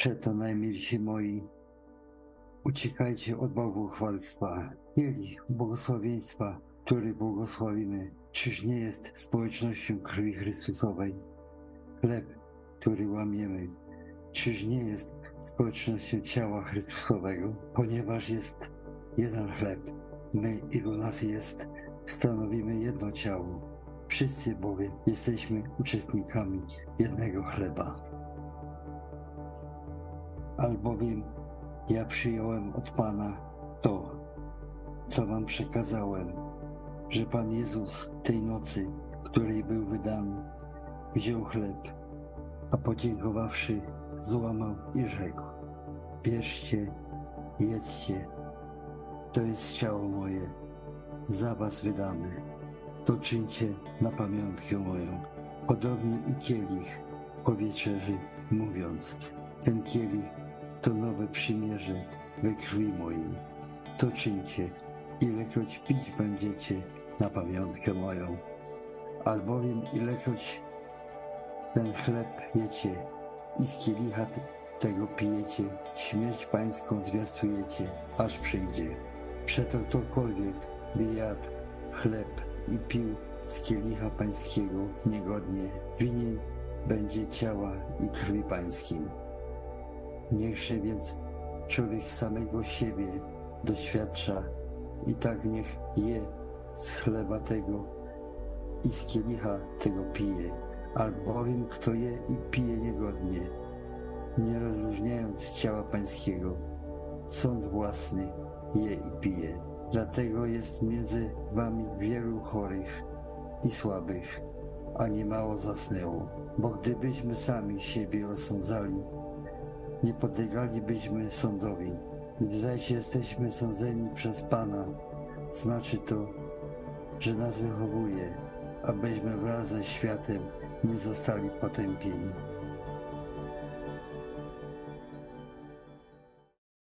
Przeto najmilsi moi, uciekajcie od bałwochwalstwa. Kielich błogosławieństwa, który błogosławimy, czyż nie jest społecznością krwi Chrystusowej? Chleb, który łamiemy, czyż nie jest społecznością ciała Chrystusowego? Ponieważ jest jeden chleb, my, ilu nas jest, stanowimy jedno ciało. Wszyscy bowiem jesteśmy uczestnikami jednego chleba. Albowiem ja przyjąłem od Pana to, co Wam przekazałem, że Pan Jezus tej nocy, której był wydany, wziął chleb, a podziękowawszy, złamał i rzekł: Bierzcie, jedzcie, to jest ciało moje, za Was wydane. To czyńcie na pamiątkę moją. Podobnie i kielich po wieczerzy, mówiąc: Ten kielich to nowe przymierze we krwi mojej. To czyńcie, ilekroć pić będziecie na pamiątkę moją. Albowiem ilekroć ten chleb jecie i z kielicha tego pijecie, śmierć pańską zwiastujecie, aż przyjdzie. Przeto ktokolwiek by jadł chleb i pił z kielicha pańskiego niegodnie, winien będzie ciała i krwi pańskiej. Niechże więc człowiek samego siebie doświadcza i tak niech je z chleba tego i z kielicha tego pije, albowiem kto je i pije niegodnie, nie rozróżniając ciała pańskiego, sąd własny je i pije. Dlatego jest między wami wielu chorych i słabych, a nie mało zasnęło. Bo gdybyśmy sami siebie osądzali, nie podlegalibyśmy sądowi. Gdy zaś jesteśmy sądzeni przez Pana, znaczy to, że nas wychowuje, abyśmy wraz ze światem nie zostali potępieni.